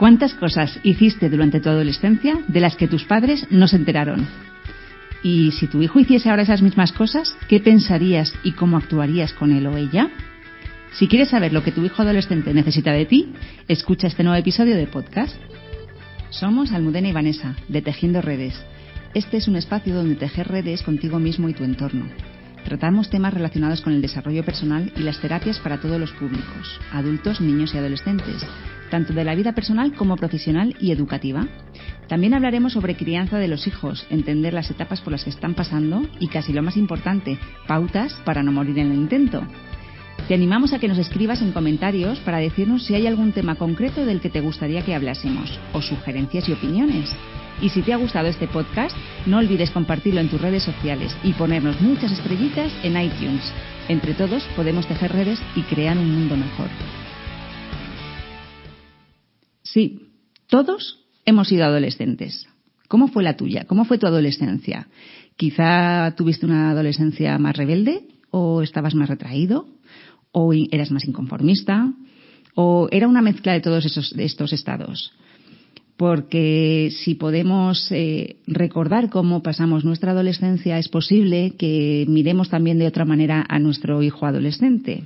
¿Cuántas cosas hiciste durante tu adolescencia de las que tus padres no se enteraron? Y si tu hijo hiciese ahora esas mismas cosas, ¿qué pensarías y cómo actuarías con él o ella? Si quieres saber lo que tu hijo adolescente necesita de ti, escucha este nuevo episodio de podcast. Somos Almudena y Vanessa, de Tejiendo Redes. Este es un espacio donde tejer redes contigo mismo y tu entorno. Tratamos temas relacionados con el desarrollo personal y las terapias para todos los públicos, adultos, niños y adolescentes, tanto de la vida personal como profesional y educativa. También hablaremos sobre crianza de los hijos, entender las etapas por las que están pasando y casi lo más importante, pautas para no morir en el intento. Te animamos a que nos escribas en comentarios para decirnos si hay algún tema concreto del que te gustaría que hablásemos o sugerencias y opiniones. Y si te ha gustado este podcast, no olvides compartirlo en tus redes sociales y ponernos muchas estrellitas en iTunes. Entre todos podemos tejer redes y crear un mundo mejor. Sí, todos hemos sido adolescentes. ¿Cómo fue la tuya? ¿Cómo fue tu adolescencia? Quizá tuviste una adolescencia más rebelde o estabas más retraído o eras más inconformista o era una mezcla de todos esos, estos estados porque si podemos eh, recordar cómo pasamos nuestra adolescencia, es posible que miremos también de otra manera a nuestro hijo adolescente.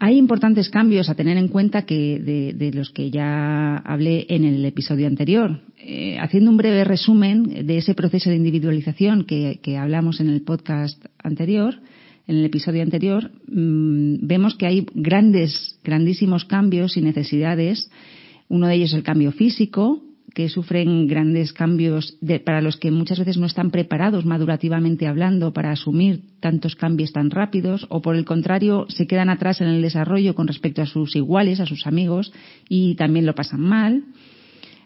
Hay importantes cambios a tener en cuenta que de, los que ya hablé en el episodio anterior. Eh, haciendo un breve resumen de ese proceso de individualización que, hablamos en el podcast anterior, en el episodio anterior, mm, vemos que hay grandes, grandísimos cambios y necesidades uno de ellos es el cambio físico, que sufren grandes cambios para los que muchas veces no están preparados madurativamente hablando para asumir tantos cambios tan rápidos o por el contrario se quedan atrás en el desarrollo con respecto a sus iguales, a sus amigos y también lo pasan mal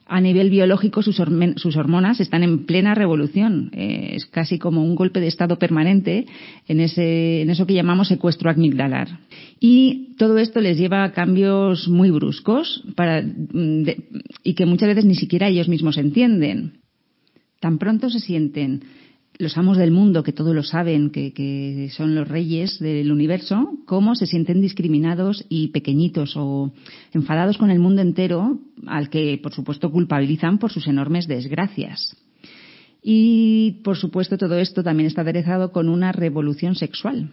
a nivel biológico sus, hormonas están en plena revolución. Eh, es casi como un golpe de estado permanente en, ese, en eso que llamamos secuestro amigdalar. Y todo esto les lleva a cambios muy bruscos para, mm, y que muchas veces ni siquiera ellos mismos entienden. Tan pronto se sienten los amos del mundo, que todos lo saben, que, son los reyes del universo, cómo se sienten discriminados y pequeñitos o enfadados con el mundo entero, al que, por supuesto, culpabilizan por sus enormes desgracias. Y, por supuesto, todo esto también está aderezado con una revolución sexual.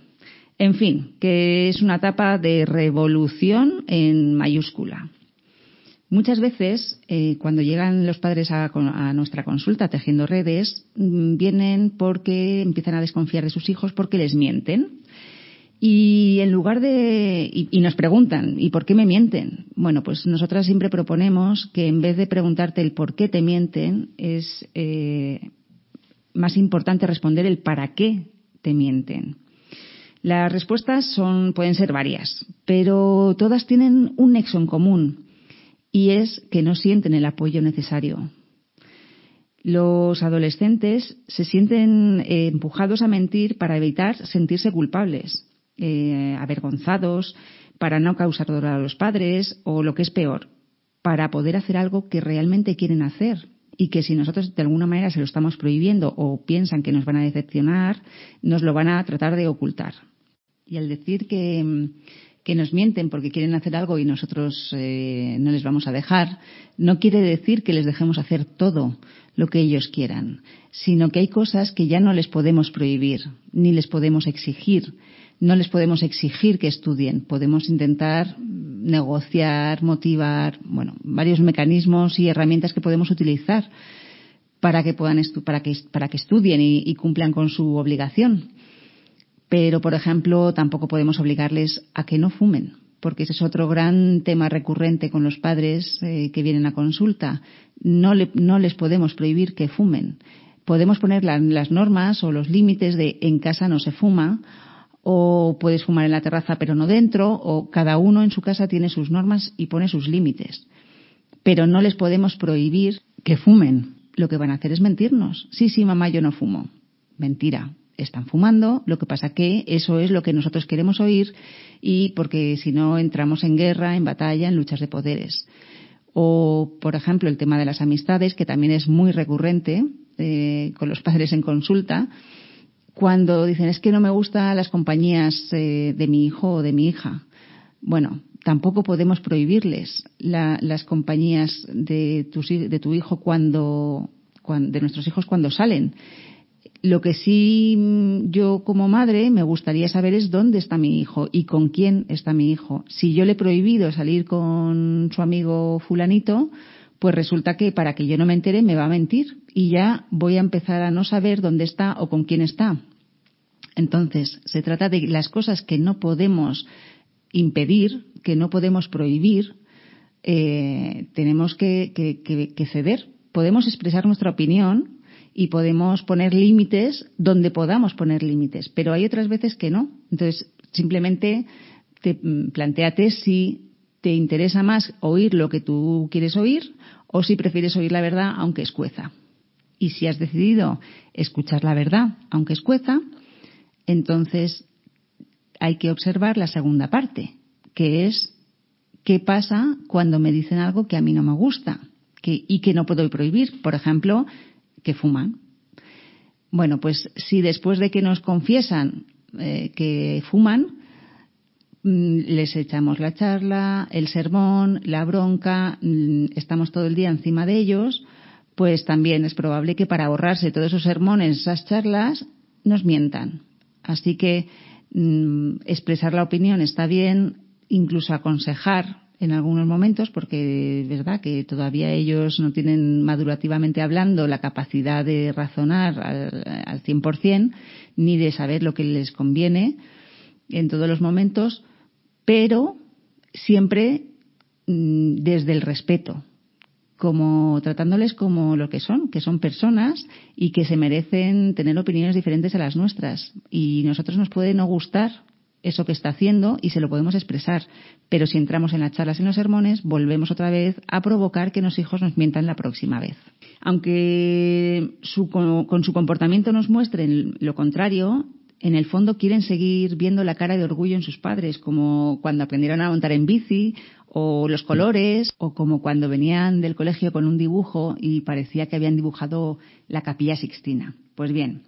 En fin, que es una etapa de revolución en mayúscula. Muchas veces, eh, cuando llegan los padres a, nuestra consulta tejiendo redes, mm, vienen porque empiezan a desconfiar de sus hijos porque les mienten. Y en lugar de. Y, nos preguntan, ¿y por qué me mienten? Bueno, pues nosotras siempre proponemos que en vez de preguntarte el por qué te mienten, es eh, más importante responder el para qué te mienten. Las respuestas son, pueden ser varias, pero todas tienen un nexo en común y es que no sienten el apoyo necesario. Los adolescentes se sienten eh, empujados a mentir para evitar sentirse culpables, eh, avergonzados, para no causar dolor a los padres o lo que es peor, para poder hacer algo que realmente quieren hacer y que si nosotros de alguna manera se lo estamos prohibiendo o piensan que nos van a decepcionar, nos lo van a tratar de ocultar. Y al decir que, que nos mienten porque quieren hacer algo y nosotros eh, no les vamos a dejar, no quiere decir que les dejemos hacer todo lo que ellos quieran, sino que hay cosas que ya no les podemos prohibir, ni les podemos exigir. No les podemos exigir que estudien, podemos intentar negociar, motivar, bueno, varios mecanismos y herramientas que podemos utilizar para que puedan para que, para que estudien y cumplan con su obligación pero, por ejemplo, tampoco podemos obligarles a que no fumen, porque ese es otro gran tema recurrente con los padres eh, que vienen a consulta. No, les podemos prohibir que fumen. Podemos poner las normas o los límites de en casa no se fuma, o puedes fumar en la terraza pero no dentro, o cada uno en su casa tiene sus normas y pone sus límites. Pero no les podemos prohibir que fumen. Lo que van a hacer es mentirnos. Sí, sí, mamá, yo no fumo. Mentira están fumando, lo que pasa que eso es lo que nosotros queremos oír y porque si no entramos en guerra, en batalla, en luchas de poderes. O, por ejemplo, el tema de las amistades, que también es muy recurrente eh, con los padres en consulta, cuando dicen es que no me gustan las compañías eh, de mi hijo o de mi hija. Bueno, tampoco podemos prohibirles las compañías de tu, de tu hijo cuando, cuando, de nuestros hijos cuando salen. Lo que sí mm, yo como madre me gustaría saber es dónde está mi hijo y con quién está mi hijo. Si yo le he prohibido salir con su amigo fulanito, pues resulta que para que yo no me entere me va a mentir y ya voy a empezar a no saber dónde está o con quién está. Entonces, se trata de las cosas que no podemos impedir, que no podemos prohibir, eh, tenemos que, que ceder. Podemos expresar nuestra opinión, y podemos poner límites donde podamos poner límites, pero hay otras veces que no. Entonces, simplemente te, mm, planteate si te interesa más oír lo que tú quieres oír o si prefieres oír la verdad aunque escueza. Y si has decidido escuchar la verdad aunque escueza, entonces hay que observar la segunda parte, que es qué pasa cuando me dicen algo que a mí no me gusta que, y que no puedo prohibir. Por ejemplo, que fuman. Bueno, pues si después de que nos confiesan eh, que fuman, mm, les echamos la charla, el sermón, la bronca, mm, estamos todo el día encima de ellos, pues también es probable que para ahorrarse todos esos sermones, esas charlas, nos mientan. Así que mm, expresar la opinión está bien, incluso aconsejar en algunos momentos, porque es verdad que todavía ellos no tienen madurativamente hablando la capacidad de razonar al, al 100% ni de saber lo que les conviene en todos los momentos, pero siempre mm, desde el respeto, como tratándoles como lo que son, que son personas y que se merecen tener opiniones diferentes a las nuestras. Y nosotros nos puede no gustar eso que está haciendo y se lo podemos expresar. Pero si entramos en las charlas y en los sermones, volvemos otra vez a provocar que los hijos nos mientan la próxima vez. Aunque con, su comportamiento nos muestren lo contrario, en el fondo quieren seguir viendo la cara de orgullo en sus padres, como cuando aprendieron a montar en bici, o los colores, o como cuando venían del colegio con un dibujo y parecía que habían dibujado la capilla sixtina. Pues bien,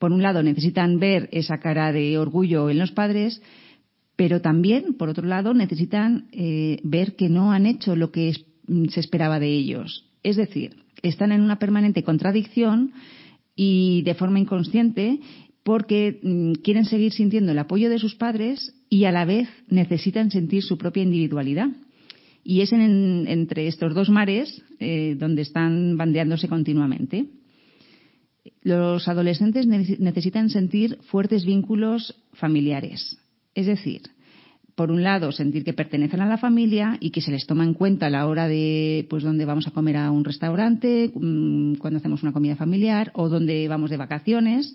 por un lado, necesitan ver esa cara de orgullo en los padres, pero también, por otro lado, necesitan eh, ver que no han hecho lo que mm, se esperaba de ellos. Es decir, están en una permanente contradicción y de forma inconsciente porque mm, quieren seguir sintiendo el apoyo de sus padres y a la vez necesitan sentir su propia individualidad. Y es entre estos dos mares eh, donde están bandeándose continuamente. Los adolescentes necesitan sentir fuertes vínculos familiares. Es decir, por un lado, sentir que pertenecen a la familia y que se les toma en cuenta a la hora de, pues, dónde vamos a comer a un restaurante, mm, cuando hacemos una comida familiar o dónde vamos de vacaciones.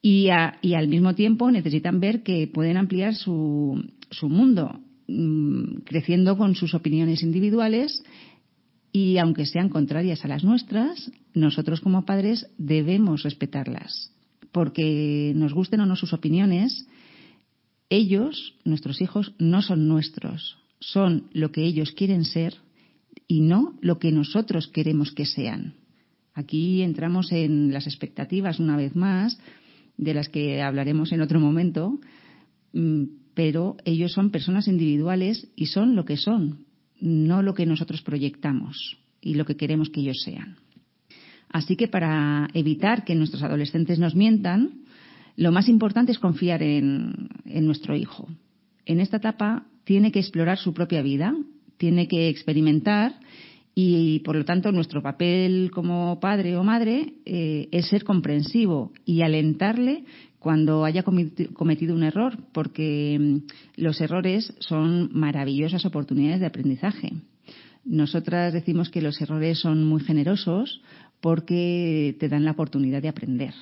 Y, al mismo tiempo necesitan ver que pueden ampliar su, su mundo, mm, creciendo con sus opiniones individuales y aunque sean contrarias a las nuestras, nosotros como padres debemos respetarlas, porque nos gusten o no sus opiniones, ellos, nuestros hijos, no son nuestros, son lo que ellos quieren ser y no lo que nosotros queremos que sean. Aquí entramos en las expectativas una vez más, de las que hablaremos en otro momento, mm, pero ellos son personas individuales y son lo que son, no lo que nosotros proyectamos y lo que queremos que ellos sean. Así que para evitar que nuestros adolescentes nos mientan, lo más importante es confiar en, nuestro hijo. En esta etapa tiene que explorar su propia vida, tiene que experimentar y, por lo tanto, nuestro papel como padre o madre eh, es ser comprensivo y alentarle cuando haya cometido un error, porque mm, los errores son maravillosas oportunidades de aprendizaje. Nosotras decimos que los errores son muy generosos porque te dan la oportunidad de aprender.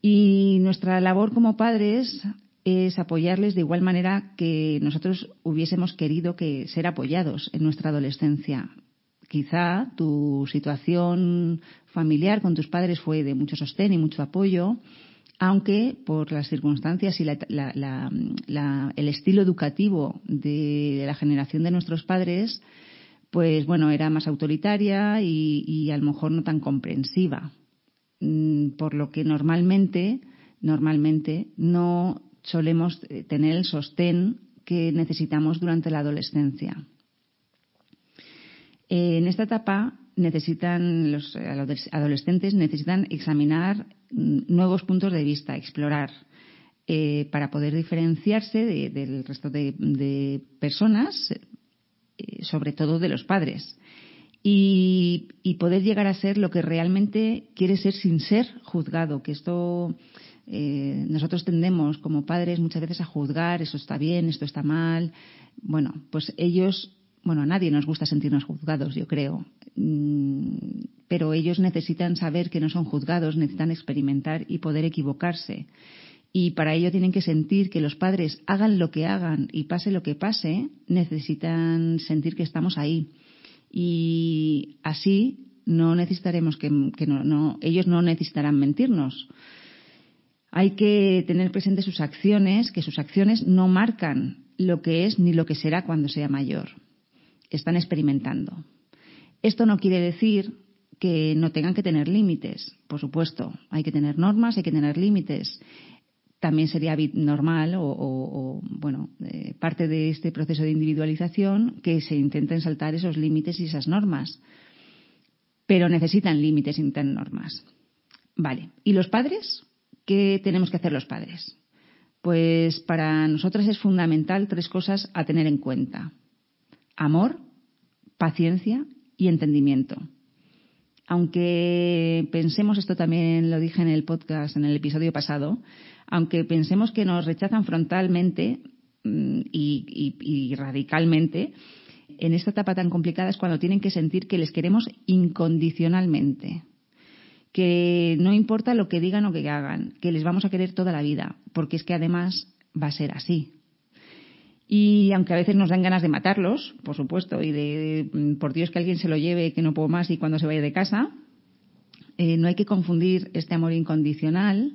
Y nuestra labor como padres es apoyarles de igual manera que nosotros hubiésemos querido que ser apoyados en nuestra adolescencia. Quizá tu situación familiar con tus padres fue de mucho sostén y mucho apoyo, aunque por las circunstancias y el estilo educativo de la generación de nuestros padres, pues bueno, era más autoritaria y, a lo mejor no tan comprensiva, mm, por lo que normalmente, normalmente no solemos eh, tener el sostén que necesitamos durante la adolescencia. En esta etapa necesitan los adolescentes necesitan examinar mm, nuevos puntos de vista, explorar, eh, para poder diferenciarse del resto de, personas, eh, sobre todo de los padres, y, poder llegar a ser lo que realmente quiere ser sin ser juzgado, que esto eh, nosotros tendemos como padres muchas veces a juzgar, eso está bien, esto está mal. Bueno, pues ellos, bueno, a nadie nos gusta sentirnos juzgados, yo creo. Mm, pero ellos necesitan saber que no son juzgados, necesitan experimentar y poder equivocarse y para ello tienen que sentir que los padres hagan lo que hagan y pase lo que pase, necesitan sentir que estamos ahí. Y así no necesitaremos que, no, ellos no necesitarán mentirnos. Hay que tener presente sus acciones, que sus acciones no marcan lo que es ni lo que será cuando sea mayor. Están experimentando. Esto no quiere decir que no tengan que tener límites, por supuesto. Hay que tener normas, hay que tener límites también sería normal o, bueno, eh, parte de este proceso de individualización que se intenten saltar esos límites y esas normas. Pero necesitan límites necesitan normas. Vale. ¿Y los padres? ¿Qué tenemos que hacer los padres? Pues para nosotras es fundamental tres cosas a tener en cuenta. Amor, paciencia y entendimiento. Aunque pensemos, esto también lo dije en el podcast, en el episodio pasado, aunque pensemos que nos rechazan frontalmente mm, y, radicalmente, en esta etapa tan complicada es cuando tienen que sentir que les queremos incondicionalmente, que no importa lo que digan o que hagan, que les vamos a querer toda la vida, porque es que además va a ser así. Y aunque a veces nos dan ganas de matarlos, por supuesto, y de, por Dios que alguien se lo lleve, que no puedo más y cuando se vaya de casa, eh, no hay que confundir este amor incondicional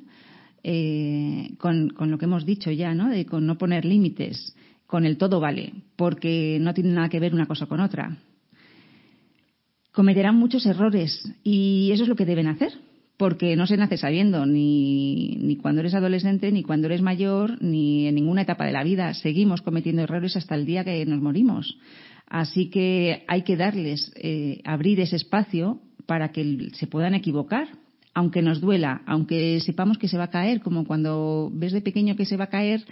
eh, con, lo que hemos dicho ya, ¿no? De con no poner límites, con el todo vale, porque no tiene nada que ver una cosa con otra. Cometerán muchos errores y eso es lo que deben hacer, porque no se nace sabiendo ni, ni cuando eres adolescente, ni cuando eres mayor, ni en ninguna etapa de la vida. Seguimos cometiendo errores hasta el día que nos morimos. Así que hay que darles, eh, abrir ese espacio para que se puedan equivocar, aunque nos duela, aunque sepamos que se va a caer, como cuando ves de pequeño que se va a caer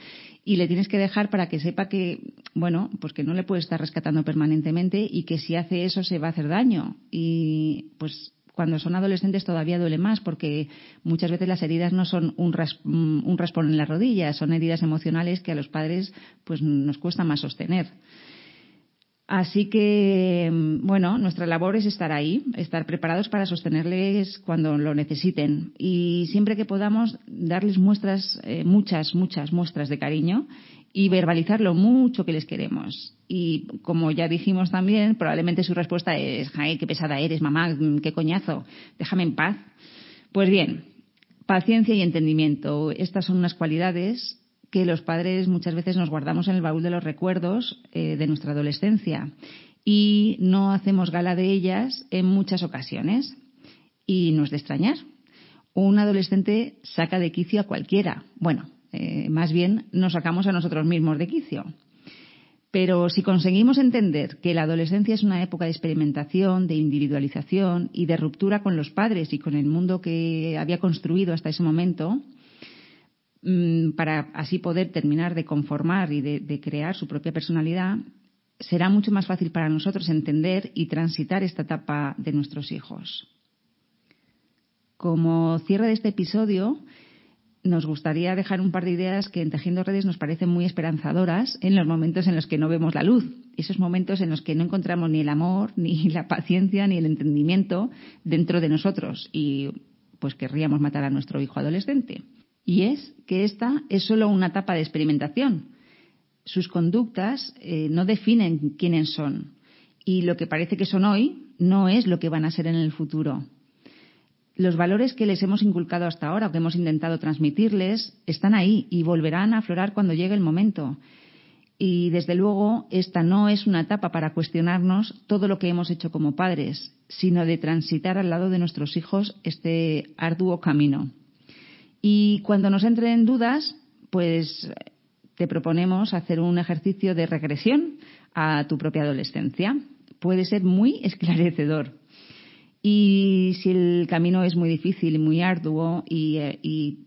y le tienes que dejar para que sepa que, bueno, pues que no le puedes estar rescatando permanentemente y que si hace eso se va a hacer daño. Y pues cuando son adolescentes todavía duele más porque muchas veces las heridas no son un, un raspón en la rodilla, son heridas emocionales que a los padres pues nos cuesta más sostener. Así que, mm, bueno, nuestra labor es estar ahí, estar preparados para sostenerles cuando lo necesiten y siempre que podamos darles muestras, eh, muchas, muchas muestras de cariño y verbalizar lo mucho que les queremos. Y como ya dijimos también, probablemente su respuesta es, ¡ay, qué pesada eres, mamá! ¡Qué coñazo! Déjame en paz. Pues bien, paciencia y entendimiento. Estas son unas cualidades que los padres muchas veces nos guardamos en el baúl de los recuerdos eh, de nuestra adolescencia y no hacemos gala de ellas en muchas ocasiones. Y no es de extrañar. Un adolescente saca de quicio a cualquiera. Bueno, eh, más bien nos sacamos a nosotros mismos de quicio. Pero si conseguimos entender que la adolescencia es una época de experimentación, de individualización y de ruptura con los padres y con el mundo que había construido hasta ese momento, Mm, para así poder terminar de conformar y de, crear su propia personalidad, será mucho más fácil para nosotros entender y transitar esta etapa de nuestros hijos. Como cierre de este episodio, nos gustaría dejar un par de ideas que en Tejiendo Redes nos parecen muy esperanzadoras en los momentos en los que no vemos la luz, esos momentos en los que no encontramos ni el amor, ni la paciencia, ni el entendimiento dentro de nosotros y pues querríamos matar a nuestro hijo adolescente. Y es que esta es solo una etapa de experimentación. Sus conductas eh, no definen quiénes son. Y lo que parece que son hoy no es lo que van a ser en el futuro. Los valores que les hemos inculcado hasta ahora o que hemos intentado transmitirles están ahí y volverán a aflorar cuando llegue el momento. Y desde luego, esta no es una etapa para cuestionarnos todo lo que hemos hecho como padres, sino de transitar al lado de nuestros hijos este arduo camino. Y cuando nos entren dudas, pues te proponemos hacer un ejercicio de regresión a tu propia adolescencia. Puede ser muy esclarecedor. Y si el camino es muy difícil y muy arduo y, eh,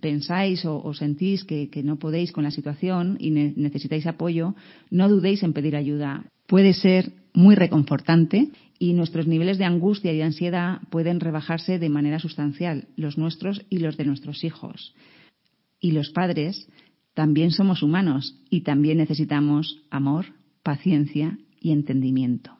pensáis o, sentís que, no podéis con la situación y necesitáis apoyo, no dudéis en pedir ayuda. Puede ser muy reconfortante y nuestros niveles de angustia y de ansiedad pueden rebajarse de manera sustancial, los nuestros y los de nuestros hijos. Y los padres también somos humanos y también necesitamos amor, paciencia y entendimiento.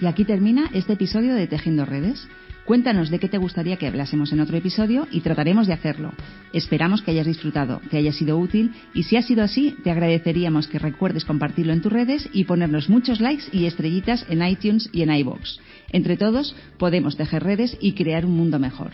Y aquí termina este episodio de Tejiendo Redes. Cuéntanos de qué te gustaría que hablásemos en otro episodio y trataremos de hacerlo. Esperamos que hayas disfrutado, que haya sido útil y si ha sido así, te agradeceríamos que recuerdes compartirlo en tus redes y ponernos muchos likes y estrellitas en iTunes y en iBox. Entre todos podemos tejer redes y crear un mundo mejor.